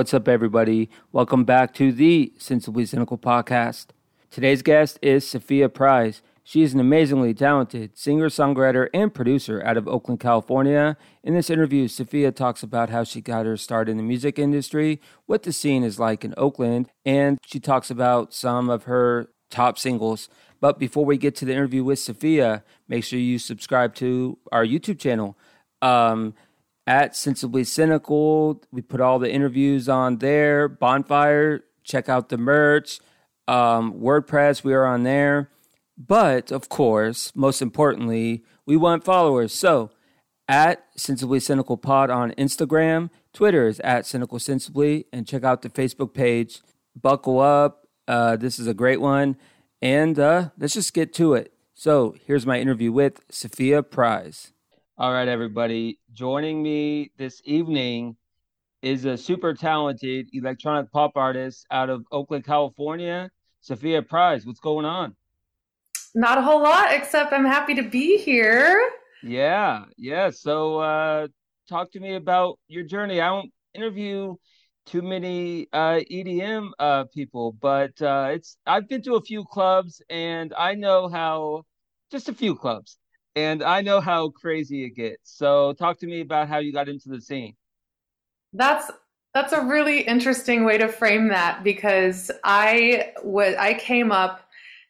What's up, everybody? Welcome back to the Sensibly Cynical podcast. Today's guest is Sophia Price. She is an amazingly talented singer, songwriter, and producer out of Oakland, California. In this interview, Sophia talks about how she got her start in the music industry, what the scene is like in Oakland, and she talks about some of her top singles. But before we get to the interview with Sophia, make sure you subscribe to our YouTube channel. Um, at Sensibly Cynical. We put all the interviews on there. Bonfire, check out the merch. Um, WordPress, we are on there. But of course, most importantly, we want followers. So at Sensibly Cynical Pod on Instagram, Twitter is at Cynical Sensibly, and check out the Facebook page. Buckle up. Uh, this is a great one. And uh, let's just get to it. So here's my interview with Sophia Price. All right, everybody. Joining me this evening is a super talented electronic pop artist out of Oakland, California, Sophia Price. What's going on? Not a whole lot, except I'm happy to be here. Yeah, yeah. So, uh, talk to me about your journey. I won't interview too many uh, EDM uh, people, but uh, it's I've been to a few clubs and I know how just a few clubs and I know how crazy it gets. So talk to me about how you got into the scene. That's that's a really interesting way to frame that because I was I came up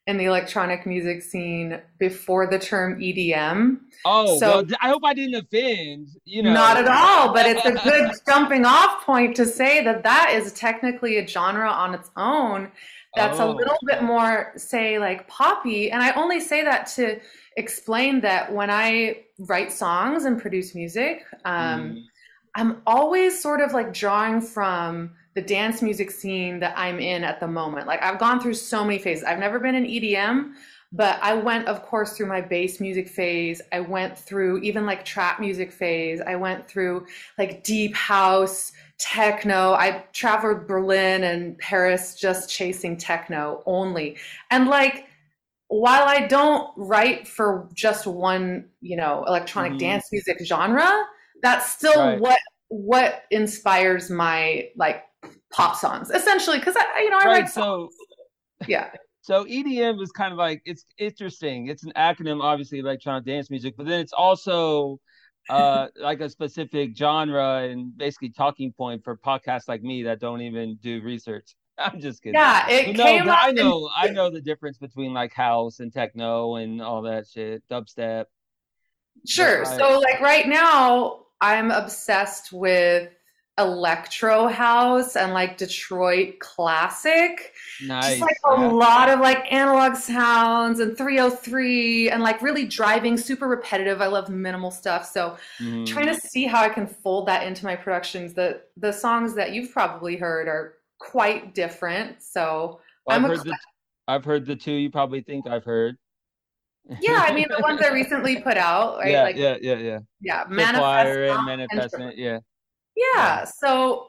in the electronic music scene before the term EDM. Oh, so well, I hope I didn't offend. You know, not at all. But it's a good jumping off point to say that that is technically a genre on its own. That's oh. a little bit more, say, like poppy. And I only say that to explained that when I write songs and produce music, um, mm. I'm always sort of like drawing from the dance music scene that I'm in at the moment. Like I've gone through so many phases. I've never been in EDM, but I went, of course, through my bass music phase. I went through even like trap music phase. I went through like deep house, techno. I traveled Berlin and Paris just chasing techno only. And like, while I don't write for just one, you know, electronic mm-hmm. dance music genre, that's still right. what what inspires my like pop songs essentially because I, you know, I right, write songs. So, yeah. So EDM is kind of like it's interesting. It's an acronym, obviously, electronic dance music, but then it's also uh like a specific genre and basically talking point for podcasts like me that don't even do research. I'm just kidding. Yeah, it no, came. I know, I know the difference between like house and techno and all that shit, dubstep. Sure. So like right now, I'm obsessed with electro house and like Detroit classic. Nice. Just like a yeah. lot of like analog sounds and 303 and like really driving, super repetitive. I love minimal stuff. So mm. trying to see how I can fold that into my productions. The the songs that you've probably heard are quite different. So well, I've, heard the, I've heard the two you probably think I've heard. yeah, I mean the ones I recently put out, right? Yeah, like, yeah, yeah, yeah. Yeah, manifest and yeah. yeah. Yeah, so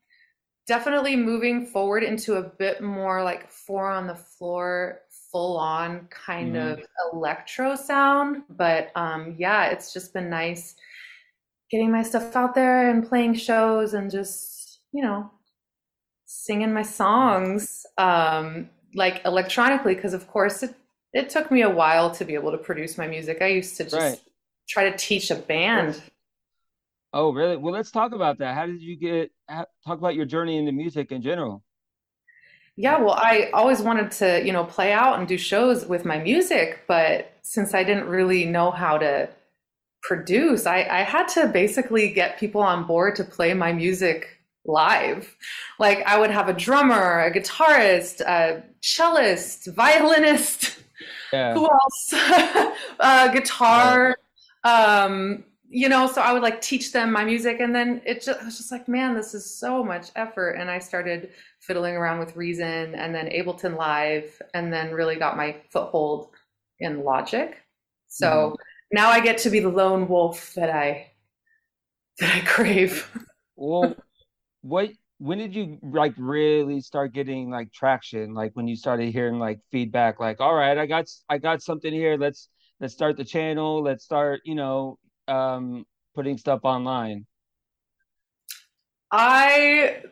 definitely moving forward into a bit more like four on the floor, full on kind mm-hmm. of electro sound. But um yeah, it's just been nice getting my stuff out there and playing shows and just, you know, singing my songs um, like electronically because of course it, it took me a while to be able to produce my music. I used to just right. try to teach a band. Oh really? Well let's talk about that. How did you get talk about your journey into music in general? Yeah well i always wanted to you know play out and do shows with my music but since i didn't really know how to produce i, I had to basically get people on board to play my music live. Like I would have a drummer, a guitarist, a cellist, violinist. Yeah. Who else? uh, guitar. Um, you know, so I would like teach them my music, and then it just I was just like, man, this is so much effort. And I started fiddling around with Reason, and then Ableton Live, and then really got my foothold in Logic. So mm-hmm. now I get to be the lone wolf that I that I crave. well, what when did you like really start getting like traction like when you started hearing like feedback like all right i got i got something here let's let's start the channel let's start you know um putting stuff online i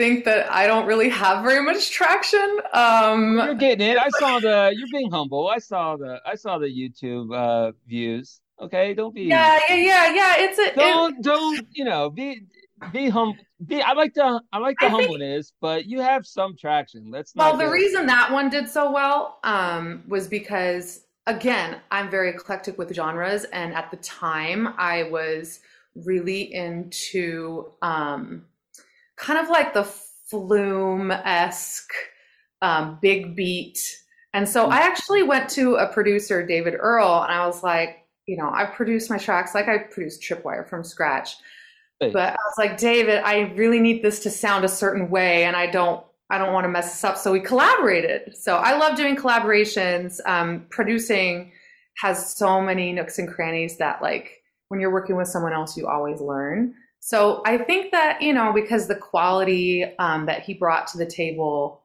think that I don't really have very much traction. Um, you're getting it. I saw the. You're being humble. I saw the. I saw the YouTube uh, views. Okay, don't be. Yeah, yeah, yeah, yeah. It's a. Don't it, don't you know be be humble. Be I like the I like the I humbleness, think, but you have some traction. Let's well. The reason that one did so well um, was because again, I'm very eclectic with genres, and at the time, I was really into um, kind of like the flume esque um, big beat. And so I actually went to a producer, David Earl, and I was like, you know, I produced my tracks like I produced Tripwire from scratch. Hey. But I was like, David, I really need this to sound a certain way, and I don't, I don't want to mess this up. So we collaborated. So I love doing collaborations. Um, producing has so many nooks and crannies that, like, when you're working with someone else, you always learn. So I think that, you know, because the quality um, that he brought to the table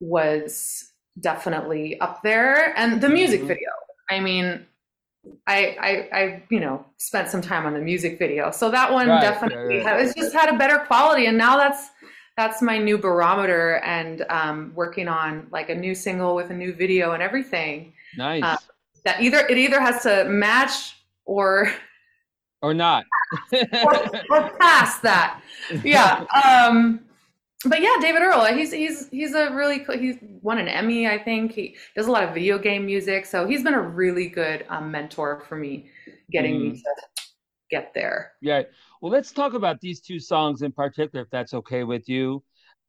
was definitely up there and the music mm-hmm. video. I mean, I, I, I, you know, spent some time on the music video. So that one right, definitely right, right. has just had a better quality. And now that's, that's my new barometer and um, working on like a new single with a new video and everything. Nice. Uh, that either, it either has to match or or not or, or, past that yeah um but yeah david earl he's he's he's a really cool, he's won an emmy i think. He does a lot of video game music so he's been a really good um, mentor for me getting mm. me to get there. Yeah. Well let's talk about these two songs in particular if that's okay with you.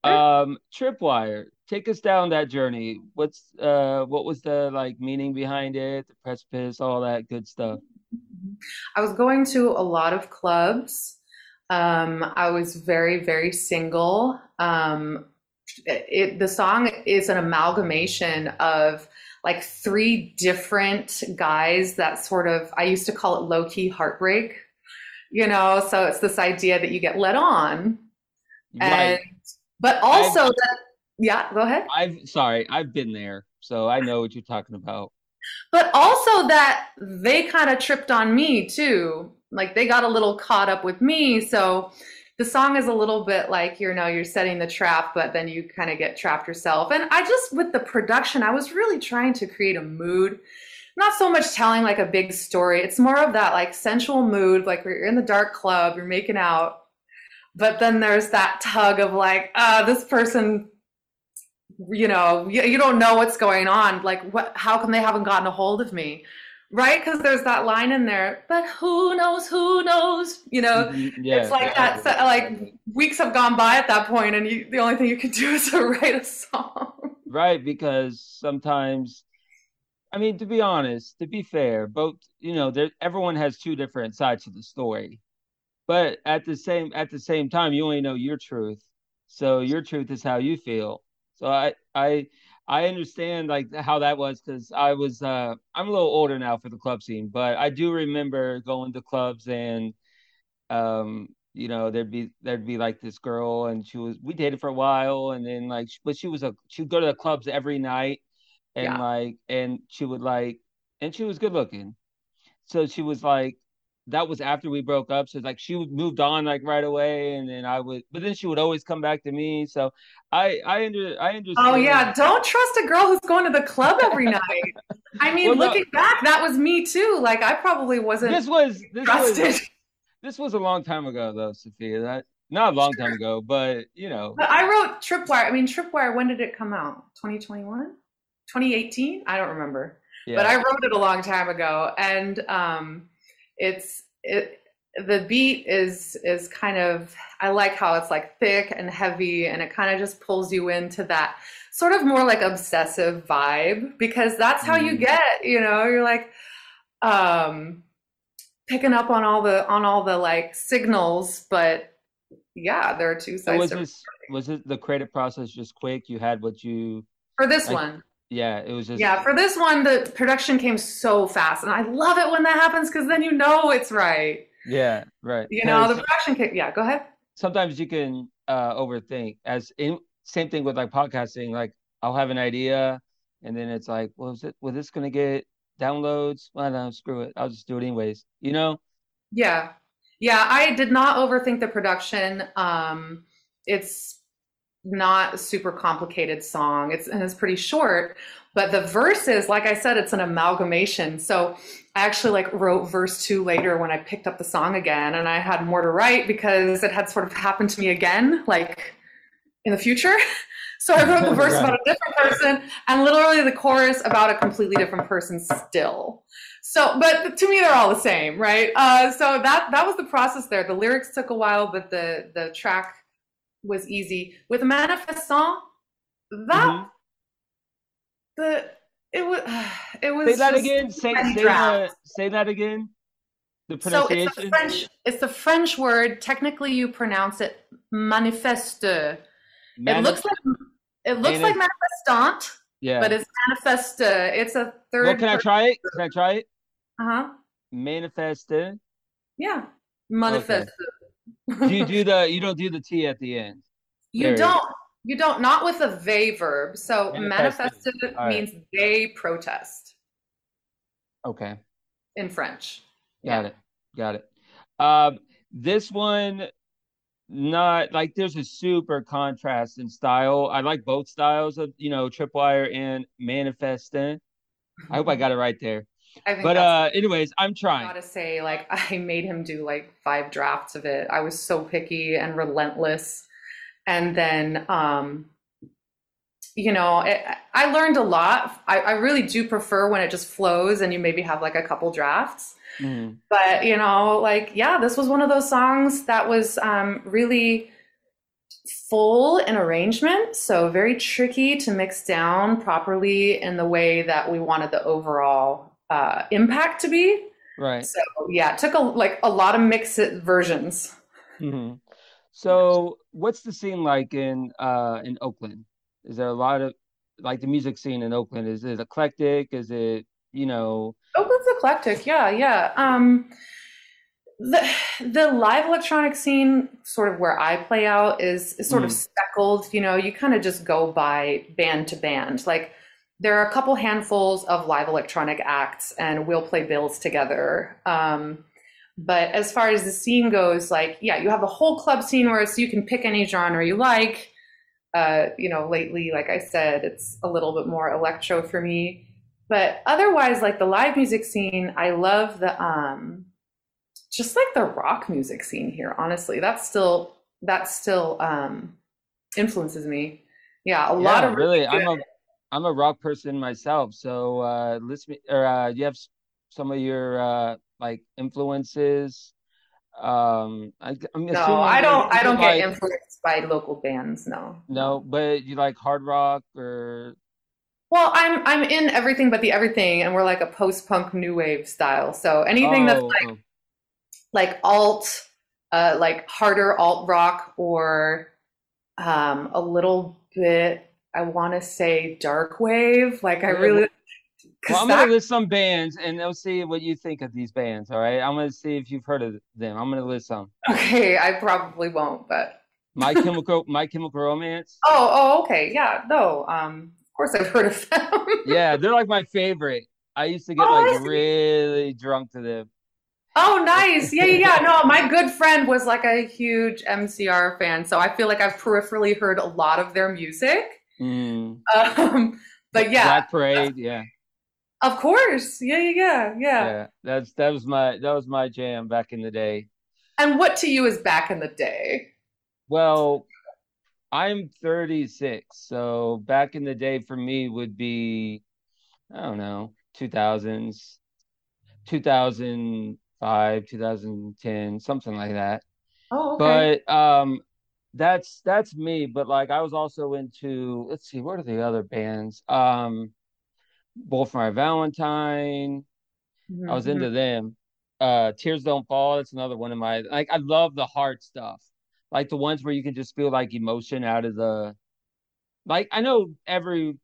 Um tripwire take us down that journey. What's uh what was the like meaning behind it the precipice all that good stuff? I was going to a lot of clubs. Um, I was very, very single. Um, it, the song is an amalgamation of like three different guys that sort of, I used to call it low key heartbreak, you know? So it's this idea that you get let on. And, but also I've, that, yeah, go ahead. I've, sorry, I've been there. So I know what you're talking about but also that they kind of tripped on me too. Like they got a little caught up with me. So the song is a little bit like, you know, you're setting the trap, but then you kind of get trapped yourself. And I just, with the production, I was really trying to create a mood. Not so much telling like a big story. It's more of that like sensual mood, like you're in the dark club, you're making out. But then there's that tug of like, uh, this person you know you, you don't know what's going on like what how come they haven't gotten a hold of me right? Because there's that line in there but who knows who knows you know? Mm-hmm. yeah, it's like yeah. that like weeks have gone by at that point and you, the only thing you can do is to write a song. Right because sometimes i mean to be honest to be fair both you know there everyone has two different sides to the story. But at the same at the same time you only know your truth. So your truth is how you feel. So I I I understand like how that was because I was uh I'm a little older now for the club scene, but I do remember going to clubs and um you know there'd be there'd be like this girl and she was we dated for a while and then like but she was a she'd go to the clubs every night and yeah. like and she would like and she was good looking so she was like that was after we broke up. So like she moved on like right away, and then I would, but then she would always come back to me. So I I under I understand. Oh yeah, don't trust a girl who's going to the club every night. I mean, well, looking no, back, that was me too. Like I probably wasn't. This was this trusted. was this was a long time ago though, Sophia. That not a long time ago, but you know. But I wrote Tripwire. I mean, Tripwire. When did it come out? 2021, 2018. I don't remember. Yeah. But I wrote it a long time ago, and um it's it the beat is is kind of I like how it's like thick and heavy and it kind of just pulls you into that sort of more like obsessive vibe because that's how mm. you get, you know, you're like um picking up on all the on all the like signals, but yeah, there are two sides. So was this was it the creative process just quick? You had what you for this like, one. Yeah, it was just Yeah, for this one the production came so fast and I love it when that happens cuz then you know it's right. Yeah, right. You know, the production came yeah, go ahead. Sometimes you can uh overthink as in same thing with like podcasting like I'll have an idea and then it's like, well, is it was this going to get downloads? Well, no, screw it. I'll just do it anyways, you know? Yeah. Yeah, I did not overthink the production. Um it's not a super complicated song. It's and it's pretty short, but the verses, like I said, it's an amalgamation. So I actually like wrote verse two later when I picked up the song again, and I had more to write because it had sort of happened to me again, like in the future. So I wrote the verse right. about a different person, and literally the chorus about a completely different person still. So, but to me, they're all the same, right? Uh, so that that was the process there. The lyrics took a while, but the the track was easy. With Manifestant, that mm-hmm. the it was it was. Say that again. Say say, that, say that again. The pronunciation. So it's a French. It's a French word. Technically, you pronounce it manifeste. Manif- it looks like it looks like manifestant. Yeah. But it's manifeste. It's a third. Well, can I try it? Can I try it? Uh huh. Manifeste. Yeah. Manifeste. Okay. Do you do the? You don't do the T at the end. You there don't. You don't. Not with a they verb. So manifeste means right. they protest. Okay. In French. Got yeah. it. Got it. Um, this one not like there's a super contrast in style. I like both styles of you know Tripwire and Manifestant. I hope I got it right there. But uh anyways, I'm trying. I gotta say, like I made him do like five drafts of it. I was so picky and relentless. And then um you know, it, I learned a lot. I, I really do prefer when it just flows and you maybe have like a couple drafts. Mm. But you know, like yeah, this was one of those songs that was um, really full in arrangement, so very tricky to mix down properly in the way that we wanted the overall uh, impact to be. Right. So yeah, it took a like a lot of mixed versions. Mm-hmm. So what's the scene like in uh, in Oakland? Is there a lot of like the music scene in Oakland? Is it eclectic? Is it you know Oakland's eclectic, yeah, yeah. Um, the the live electronic scene, sort of where I play out, is, is sort mm. of speckled. You know, you kind of just go by band to band. Like there are a couple handfuls of live electronic acts, and we'll play bills together. Um, but as far as the scene goes, like yeah, you have a whole club scene where so you can pick any genre you like. Uh, you know, lately, like I said, it's a little bit more electro for me but otherwise like the live music scene i love the um just like the rock music scene here honestly that's still that still um influences me yeah a yeah, lot of really, i'm a i'm a rock person myself so uh listen or uh you have some of your uh like influences um I, am no i don't i don't get influenced by local bands no no but you like hard rock or well, I'm I'm in everything but the everything, and we're like a post punk new wave style. So anything oh, that's like oh. like alt, uh, like harder alt rock, or um, a little bit, I want to say dark wave. Like I really. Well, I'm that... gonna list some bands, and they'll see what you think of these bands. All right, I'm gonna see if you've heard of them. I'm gonna list some. Okay, I probably won't, but. My Chemical, My Chemical Romance. Oh, oh, okay, yeah, no, um, of course I've heard of them. yeah, they're like my favorite. I used to get oh, like really drunk to them. Oh, nice. Yeah, yeah, yeah. No, my good friend was like a huge MCR fan, so I feel like I've peripherally heard a lot of their music. Mm. Um, but yeah, Black Parade. Yeah. Of course. Yeah, yeah, yeah, yeah. Yeah, that's that was my that was my jam back in the day. And what to you is back in the day? Well, I'm 36, so back in the day for me would be, I don't know, 2000s, 2005, 2010, something like that. Oh, okay. But um, that's that's me. But like, I was also into. Let's see, what are the other bands? Um, Both My Valentine. Mm-hmm. I was into mm-hmm. them. Uh, Tears Don't Fall. That's another one of my like. I love the hard stuff like the ones where you can just feel like emotion out of the like I know every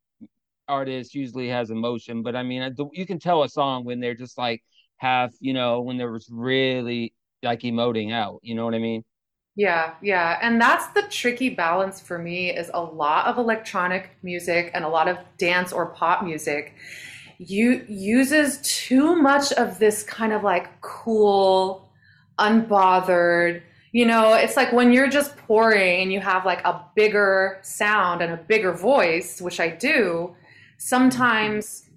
artist usually has emotion, but I mean you can tell a song when they're just like half, you know, when they're really like emoting out, you know what I mean? Yeah, yeah. And that's the tricky balance for me is a lot of electronic music and a lot of dance or pop music you uses too much of this kind of like cool, unbothered, you know, it's like when you're just pouring and you have like a bigger sound and a bigger voice, which I do, sometimes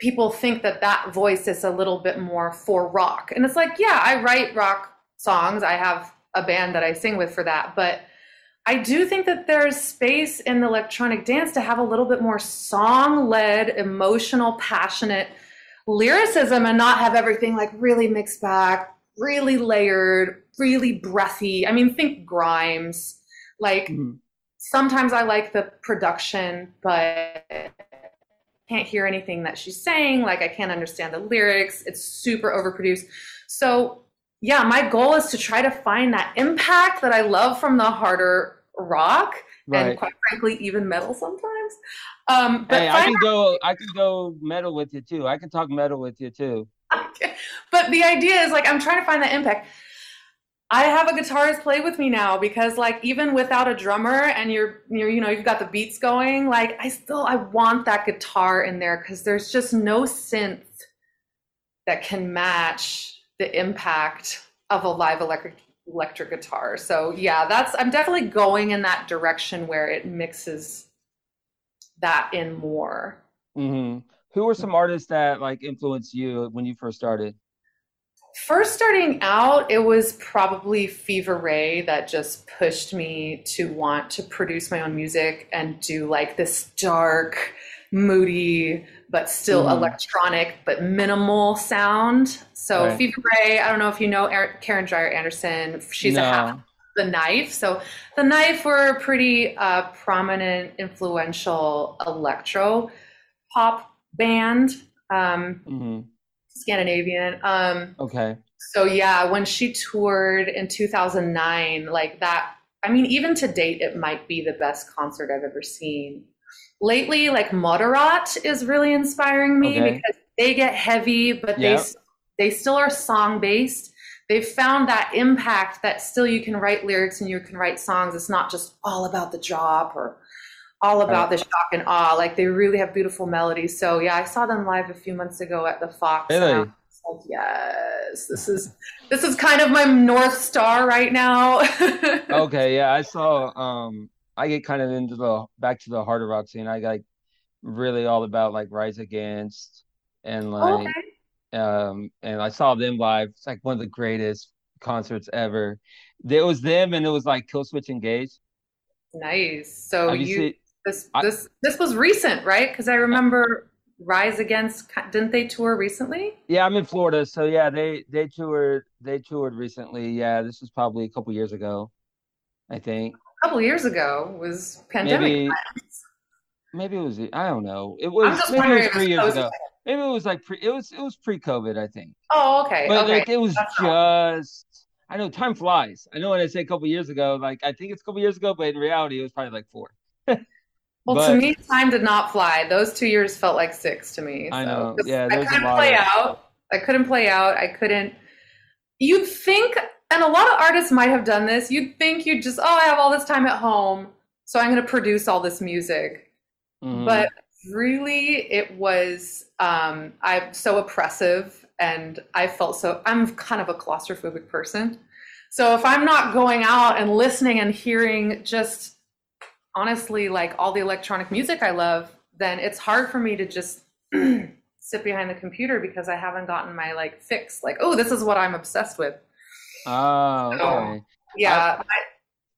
people think that that voice is a little bit more for rock. And it's like, yeah, I write rock songs. I have a band that I sing with for that, but I do think that there's space in the electronic dance to have a little bit more song-led, emotional, passionate lyricism and not have everything like really mixed back, really layered, really breathy. I mean, think Grimes. Like mm-hmm. sometimes I like the production, but can't hear anything that she's saying. Like I can't understand the lyrics. It's super overproduced. So yeah, my goal is to try to find that impact that I love from the harder rock right. and quite frankly even metal sometimes. Um, but hey, I can go. I can go metal with you too. I can talk metal with you too. Okay. But the idea is like I'm trying to find that impact. I have a guitarist play with me now because like even without a drummer and you're you're you know you've got the beats going like I still I want that guitar in there cuz there's just no synth that can match the impact of a live electric electric guitar. So yeah, that's I'm definitely going in that direction where it mixes that in more. Mm-hmm. Who were some artists that like influenced you when you first started? First starting out, it was probably Fever Ray that just pushed me to want to produce my own music and do like this dark, moody, but still mm. electronic, but minimal sound. So right. Fever Ray, I don't know if you know Karin Dreijer Andersson. She's no. a half the knife. So the knife were a pretty uh, prominent, influential electro pop band. Um, mm-hmm. Scandinavian. Um, okay. So yeah, when she toured in 2009, like that, I mean, even to date, it might be the best concert I've ever seen. Lately, like Moderat is really inspiring me okay. because they get heavy, but yep. they they still are song based. They've found that impact that still you can write lyrics and you can write songs. It's not just all about the job or all about right. the shock and awe. Like they really have beautiful melodies. So yeah, I saw them live a few months ago at the Fox. Really? Like, yes, this is this is kind of my north star right now. okay, yeah, I saw. Um, I get kind of into the back to the harder rock scene. I like really all about like Rise Against and like, okay. um, and I saw them live. It's like one of the greatest concerts ever. It was them, and it was like Killswitch Engage. Nice. So you, you this I, this this was recent, right? Because I remember Rise Against. Didn't they tour recently? Yeah, I'm in Florida, so yeah, they they toured they toured recently. Yeah, this was probably a couple years ago, I think. A couple years ago was pandemic. Maybe, maybe it was. I don't know. It was maybe it was three years ago. Maybe it was like pre. It was it was pre-COVID, I think. Oh, okay. But okay. like it was That's just. I know time flies. I know when I say a couple years ago, like I think it's a couple years ago, but in reality, it was probably like four. Well, but, to me, time did not fly. Those two years felt like six to me. So. I know. Yeah, I couldn't play out. I couldn't play out. I couldn't. You'd think, and a lot of artists might have done this. You'd think you'd just, oh, I have all this time at home, so I'm going to produce all this music. Mm-hmm. But really, it was. Um, I'm so oppressive, and I felt so. I'm kind of a claustrophobic person. So if I'm not going out and listening and hearing just honestly like all the electronic music I love, then it's hard for me to just sit behind the computer because I haven't gotten my like fix. Like, oh, this is what I'm obsessed with. Oh, okay. So, yeah. I,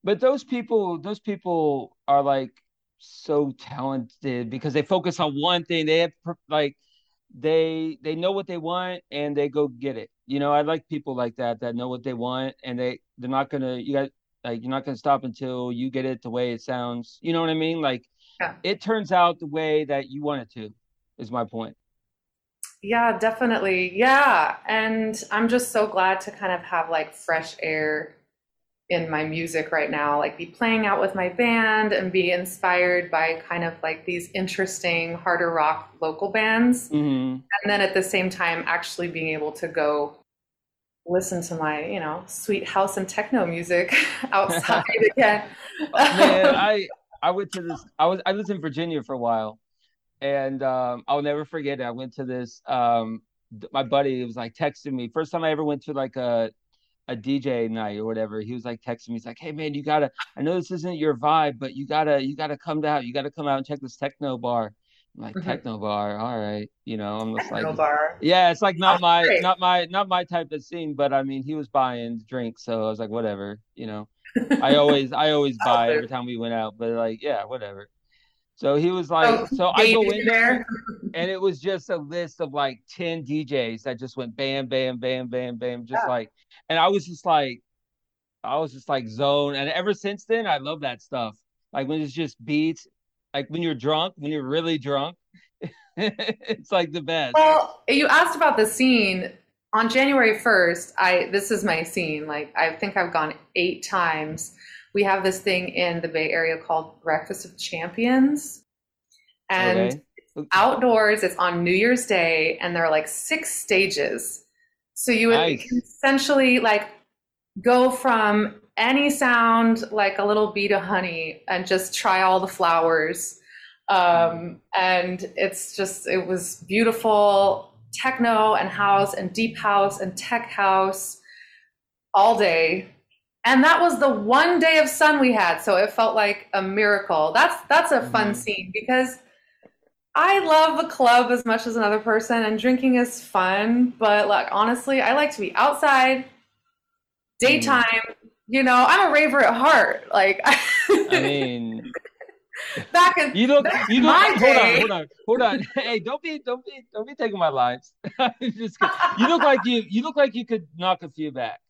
but those people, those people are like so talented because they focus on one thing. They have like they they know what they want and they go get it. You know, I like people like that that know what they want and they they're not gonna. You got like you're not going to stop until you get it the way it sounds. You know what I mean? Like yeah. it turns out the way that you want it to. Is my point. Yeah, definitely. Yeah, and I'm just so glad to kind of have like fresh air in my music right now, like be playing out with my band and be inspired by kind of like these interesting harder rock local bands. Mm-hmm. And then at the same time, actually being able to go listen to my, you know, sweet house and techno music outside again. Man, I I went to this. I was I lived in Virginia for a while, and um, I'll never forget it. I went to this. Um, my buddy was like texting me. First time I ever went to like a a DJ night or whatever. He was like texting me. He's like, "Hey man, you gotta. I know this isn't your vibe, but you gotta you gotta come out. You gotta come out and check this techno bar." I'm like mm-hmm. techno bar, all right. You know, I'm just techno like, bar. yeah, it's like not my great. not my not my type of scene. But I mean, he was buying drinks, so I was like, whatever. You know, I always I always buy every time we went out, but like, yeah, whatever. So he was like, oh, so I go in there, and it was just a list of like 10 DJs that just went bam, bam, bam, bam, bam, just like, and I was just like, I was just like zone. And ever since then, I love that stuff. Like when it's just beats, like when you're drunk, when you're really drunk, it's like the best. Well, you asked about the scene on January 1st. I, this is my scene. Like, I think I've gone eight times we have this thing in the Bay Area called Breakfast of Champions. And okay. outdoors, it's on New Year's Day, and there are like six stages. So you would nice. essentially like go from any sound, like a little bead of honey, and just try all the flowers. Um, and it's just, it was beautiful techno and house and deep house and tech house all day and that was the one day of sun we had so it felt like a miracle that's that's a fun mm-hmm. scene because i love a club as much as another person and drinking is fun but like honestly i like to be outside daytime mm-hmm. you know i'm a raver at heart like i mean back in you look you look hold day. on hold on hold on hey don't be don't be don't be taking my lines you look like you you look like you could knock a few back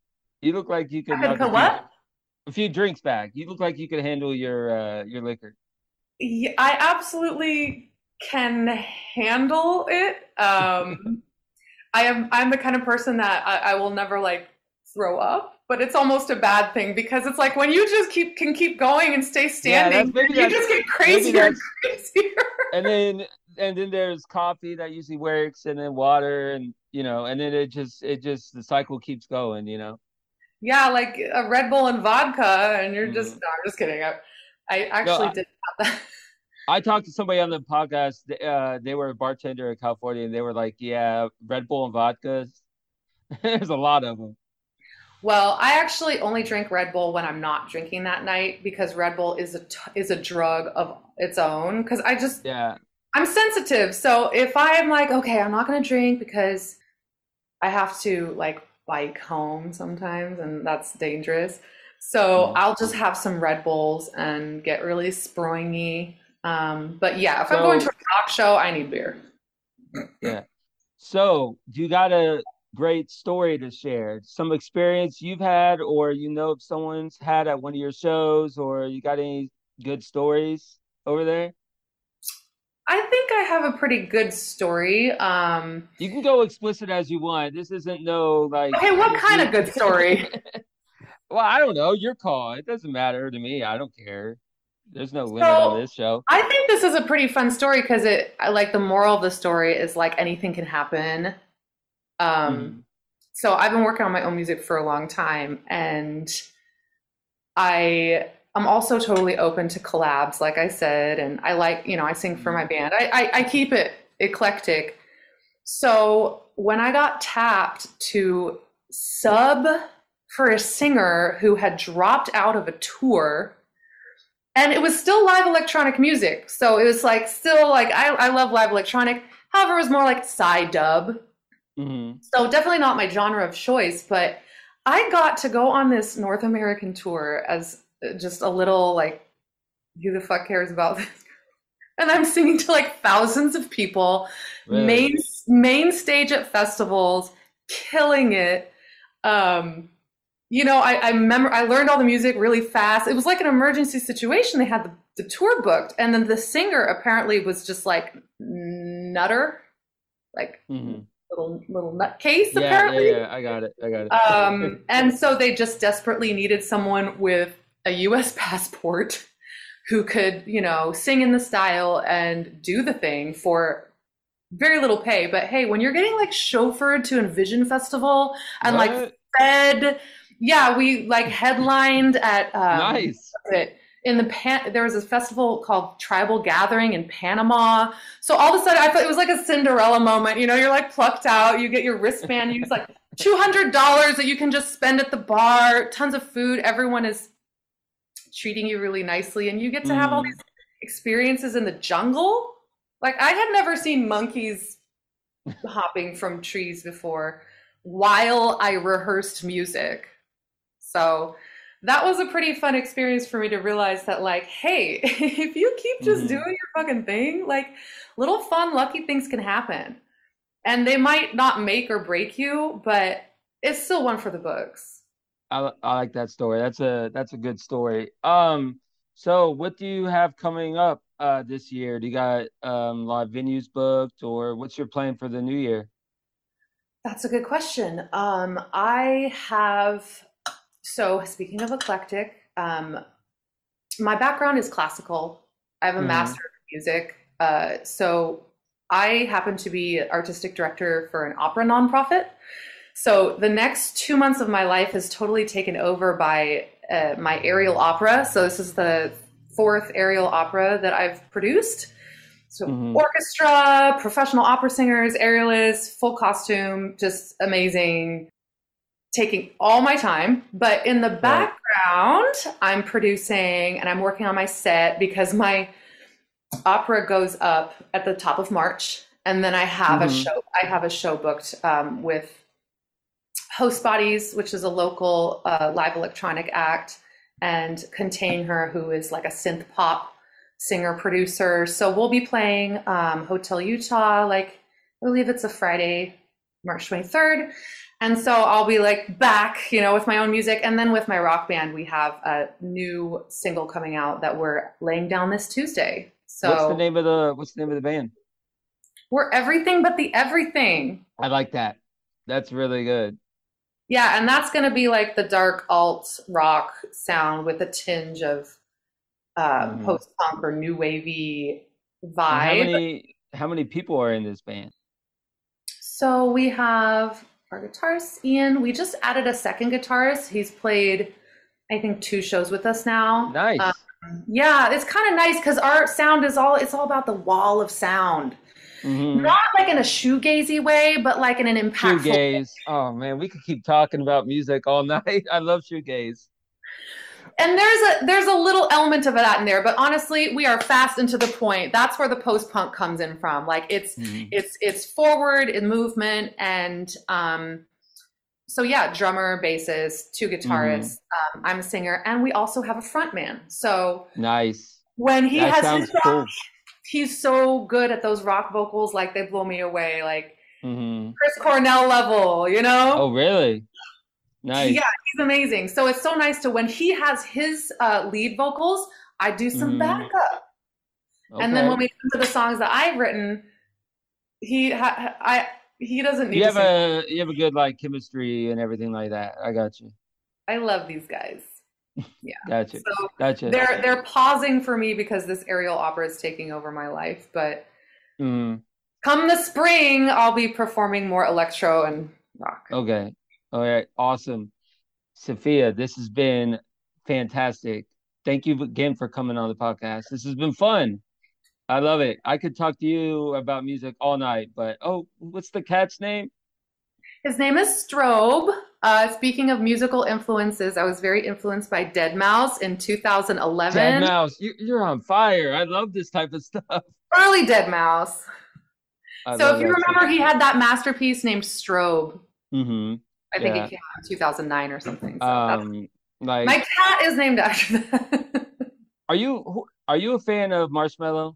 you look like you could. I what? A few drinks back. You look like you could handle your uh, your liquor. Yeah, I absolutely can handle it. Um, I am. I'm the kind of person that I, I will never like throw up but it's almost a bad thing because it's like when you just keep can keep going and stay standing, yeah, you just get crazier and crazier. And then and then there's coffee that usually works, and then water, and you know, and then it just it just the cycle keeps going, you know yeah, like a Red Bull and vodka, and you're just, mm-hmm. no, I'm just kidding. I, I actually no, I, did that. I talked to somebody on the podcast. Uh, they were a bartender in California, and they were like, "Yeah, Red Bull and vodka. There's a lot of them." Well, I actually only drink Red Bull when I'm not drinking that night because Red Bull is a t- is a drug of its own. Because I just yeah, I'm sensitive. So if I'm like, okay, I'm not going to drink because I have to like bike home sometimes, and that's dangerous. So mm-hmm. I'll just have some Red Bulls and get really springy. Um, but yeah, if so, I'm going to a rock show, I need beer. Yeah. So you got a great story to share? Some experience you've had, or you know if someone's had at one of your shows, or you got any good stories over there? I think I have a pretty good story. Um, you can go explicit as you want. This isn't no like. Okay, what kind of good story? well, I don't know. Your call. It doesn't matter to me. I don't care. There's no limit so, on this show. I think this is a pretty fun story because it, I like the moral of the story is like anything can happen. Um, mm. so I've been working on my own music for a long time, and I I'm also totally open to collabs, like I said, and I like, you know, I sing for my band. I, I, I keep it eclectic. So when I got tapped to sub for a singer who had dropped out of a tour, and it was still live electronic music. So it was like still like I, I love live electronic. However, it was more like psydub. Mm-hmm. So definitely not my genre of choice, but I got to go on this North American tour as just a little like, who the fuck cares about this? And I'm singing to like thousands of people, really? main main stage at festivals, killing it. Um, you know, I, I remember I learned all the music really fast. It was like an emergency situation. They had the, the tour booked, and then the singer apparently was just like nutter, like mm-hmm. little little nutcase. Yeah, apparently, yeah, yeah, I got it, I got it. um, and so they just desperately needed someone with a US passport who could, you know, sing in the style and do the thing for very little pay. But hey, when you're getting like chauffeured to Envision Festival and what? like fed, yeah, we like headlined at um, nice. in the pan there was a festival called tribal gathering in panama so all of a sudden i thought it was like a cinderella moment you know you're like plucked out you get your wristband you just like $200 that you can just spend at the bar, tons of food, everyone is treating you really nicely and you get to have all Mm. these experiences in the jungle. Like I had never seen monkeys hopping from trees before while I rehearsed music. So that was a pretty fun experience for me to realize that like, hey, if you keep just Mhm. doing your fucking thing, like little fun lucky things can happen. And they might not make or break you, but it's still one for the books. I I like that story. That's a that's a good story. Um, so what do you have coming up uh this year? Do you got um live venues booked or what's your plan for the new year? That's a good question. Um, I have, so speaking of eclectic, um, my background is classical. I have a Mhm. master of music. Uh, so I happen to be artistic director for an opera nonprofit. So the next two months of my life is totally taken over by uh, my aerial opera. So this is the fourth aerial opera that I've produced. So Mhm. orchestra, professional opera singers, aerialists, full costume, just amazing. Taking all my time, but in the background, I'm producing and I'm working on my set because my opera goes up at the top of March, and then I have a Mhm. show. I have a show booked um, with Host Bodies, which is a local uh, live electronic act, and Contain Her, who is like a synth pop singer producer. So we'll be playing um, Hotel Utah, like I believe it's a Friday, March 23rd. And so I'll be like back, you know, with my own music. And then with my rock band, we have a new single coming out that we're laying down this Tuesday. So What's the name of the what's the name of the band? we're everything but the everything. I like that. That's really good. Yeah, and that's going to be like the dark alt rock sound with a tinge of uh, Mhm. post punk or new wavy And how vibe. many how many people are in this band? So we have our guitarist Ian. We just added a second guitarist. He's played, I think, two shows with us now. Nice. Um, yeah, it's kind of nice because our sound is all it's all about the wall of sound. Mhm. Not like in a shoegazy way, but like in an impactful way. Shoegaze. Oh man, we could keep talking about music all night. I love shoegaze. And there's a there's a little element of that in there, but honestly, we are fast and to the point. That's where the post punk comes in from. Like it's Mhm. it's it's forward in movement and um so yeah drummer bassist two guitarists um, i'm a singer and we also have a front man so Nice. when he That has his cool. He's so good at those rock vocals like they blow me away like hmm chris cornell level you know Oh really? Nice. yeah he's amazing so it's so nice to when he has his uh, lead vocals i do some Mhm. backup and then when we come to the songs that i've written he ha- i he doesn't need you have a you have a good like chemistry and everything like that. I got you. i love these guys Yeah, got you. so Gotcha. they're they're pausing for me because this aerial opera is taking over my life but Mm, come the spring i'll be performing more electro and rock okay. All right. Awesome. Sophia, this has been fantastic. Thank you again for coming on the podcast. This has been fun. I love it. I could talk to you about music all night, but oh, what's the cat's name? his name is strobe uh, speaking of musical influences i was very influenced by deadmau5 in 2011 Dead Mouse. You, you're on fire. I love this type of stuff. early deadmau5 I so if you remember he had that masterpiece named strobe hmm i think Yeah. it came out in 2009 or something so Um, like, my cat is named after that are you are you a fan of Marshmello?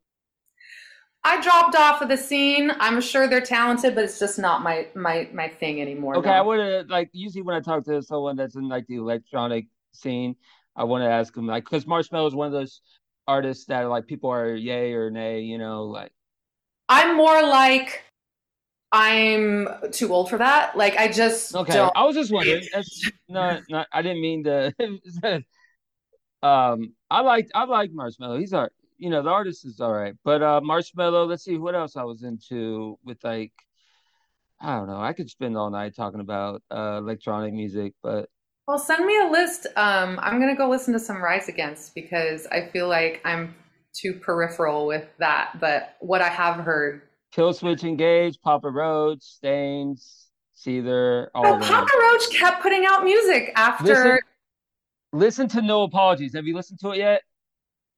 I dropped off of the scene. I'm sure they're talented, but it's just not my my my thing anymore. Okay, no. I would have like usually when I talk to someone that's in like the electronic scene, I want to ask them like because Marshmello is one of those artists that like people are yay or nay, you know, like I'm more like I'm too old for that. Like I just okay. don't. I was just wondering. That's not not. I didn't mean to. um, I like I like Marshmello. He's all you know the artist is all right, but uh, Marshmello. Let's see what else I was into with like. I don't know. I could spend all night talking about uh, electronic music, but Well, send me a list. Um, I'm gonna go listen to some Rise Against because I feel like I'm too peripheral with that. But what I have heard, Killswitch Engage, Papa Roach, Staind, Seether, all of them. Papa Roach kept putting out music after. Listen, listen to No Apologies. Have you listened to it yet?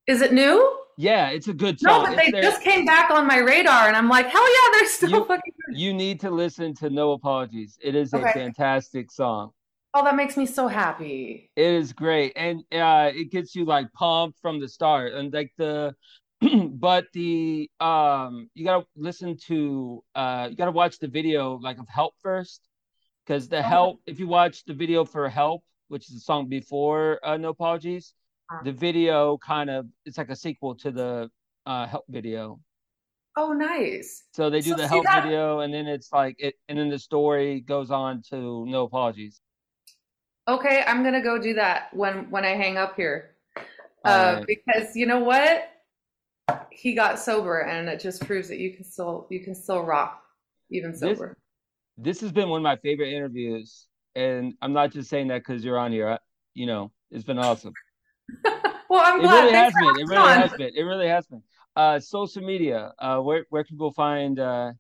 Is it new? Yeah, it's a good song. No, but It's they their- just came back on my radar, and I'm like, hell yeah, they're still You- fucking. good. you need to listen to No Apologies. It is a fantastic song. Oh, that makes me so happy. It is great, and uh, it gets you like pumped from the start, and like the, but the um, you gotta listen to uh, you gotta watch the video like of Help first, because the Okay. Help, if you watch the video for Help, which is the song before uh, No Apologies. The video kind of it's like a sequel to the uh, Help video. Oh, nice. So they do So the Help that- video, and then it's like it, and then the story goes on to No Apologies. Okay, I'm gonna go do that when when I hang up here. Uh, right. because you know what? He got sober, and it just proves that you can still you can still rock even This- sober. this has been one of my favorite interviews, and I'm not just saying that because you're on here. I- You know, it's been awesome. well, I'm It glad. really has been. It really on. has been. It really has been. Uh, social media. Uh, where where can people find uh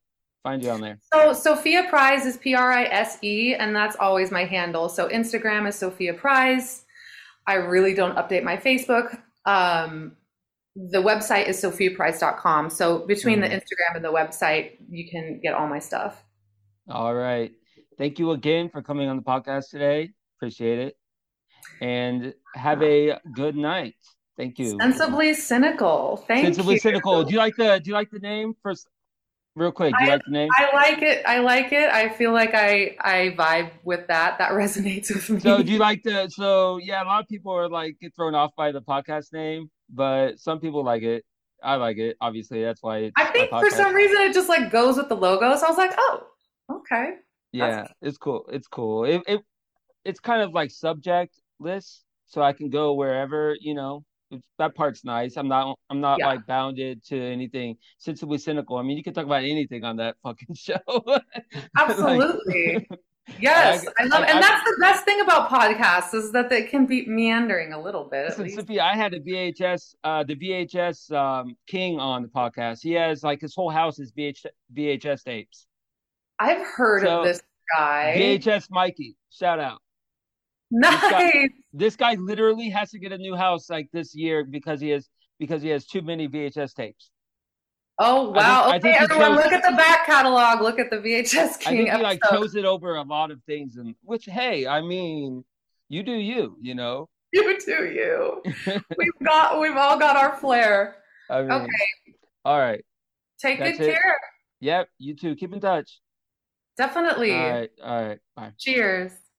find you on there? So Sophia Prise is P R I S E, and that's always my handle. So Instagram is Sophia Prise. I really don't update my Facebook. Um, the website is sophiaprise.com. So between the Mhm. Instagram and the website, you can get all my stuff. All right. Thank you again for coming on the podcast today. Appreciate it. And have a good night. Thank you. Sensibly cynical. Thank you. Sensibly you. cynical. Do you like the Do you like the name first? Real quick. Do you I- like the name? I like it. I like it. I feel like I I vibe with that. That resonates with me. So do you like the so yeah, a lot of people are like get thrown off by the podcast name, but some people like it. I like it. Obviously, that's why it's I think for some reason it just like goes with the logo. So I was like, oh, okay. Yeah, it's cool. It's cool. It it it's kind of like subjectless, so I can go wherever, you know. That part's nice. I'm not I'm not Yeah. like bounded to anything. Sensibly cynical. I mean, you can talk about anything on that fucking show. Like, Absolutely. Yes, I- I, love, I- and I- that's the best thing about podcasts is that they can be meandering a little bit. At Listen, least. Sophia, I had a VHS, uh, the VHS um, king on the podcast. He has like his whole house is VH, VHS tapes. I've heard So, of this guy. VHS Mikey, shout out. Nice. This guy literally has to get a new house like this year because he has because he has too many VHS tapes. Oh wow. I think okay, everyone, chose- look at the back catalog. Look at the VHS I King think he like episode. chose it over a lot of things, and which hey, I mean, you do you, you know. You do you. We've got. We've all got our flair. I mean, Okay. all right, Take That's good it. care. yep, you too. Keep in touch. Definitely. All right, all right, bye. Cheers.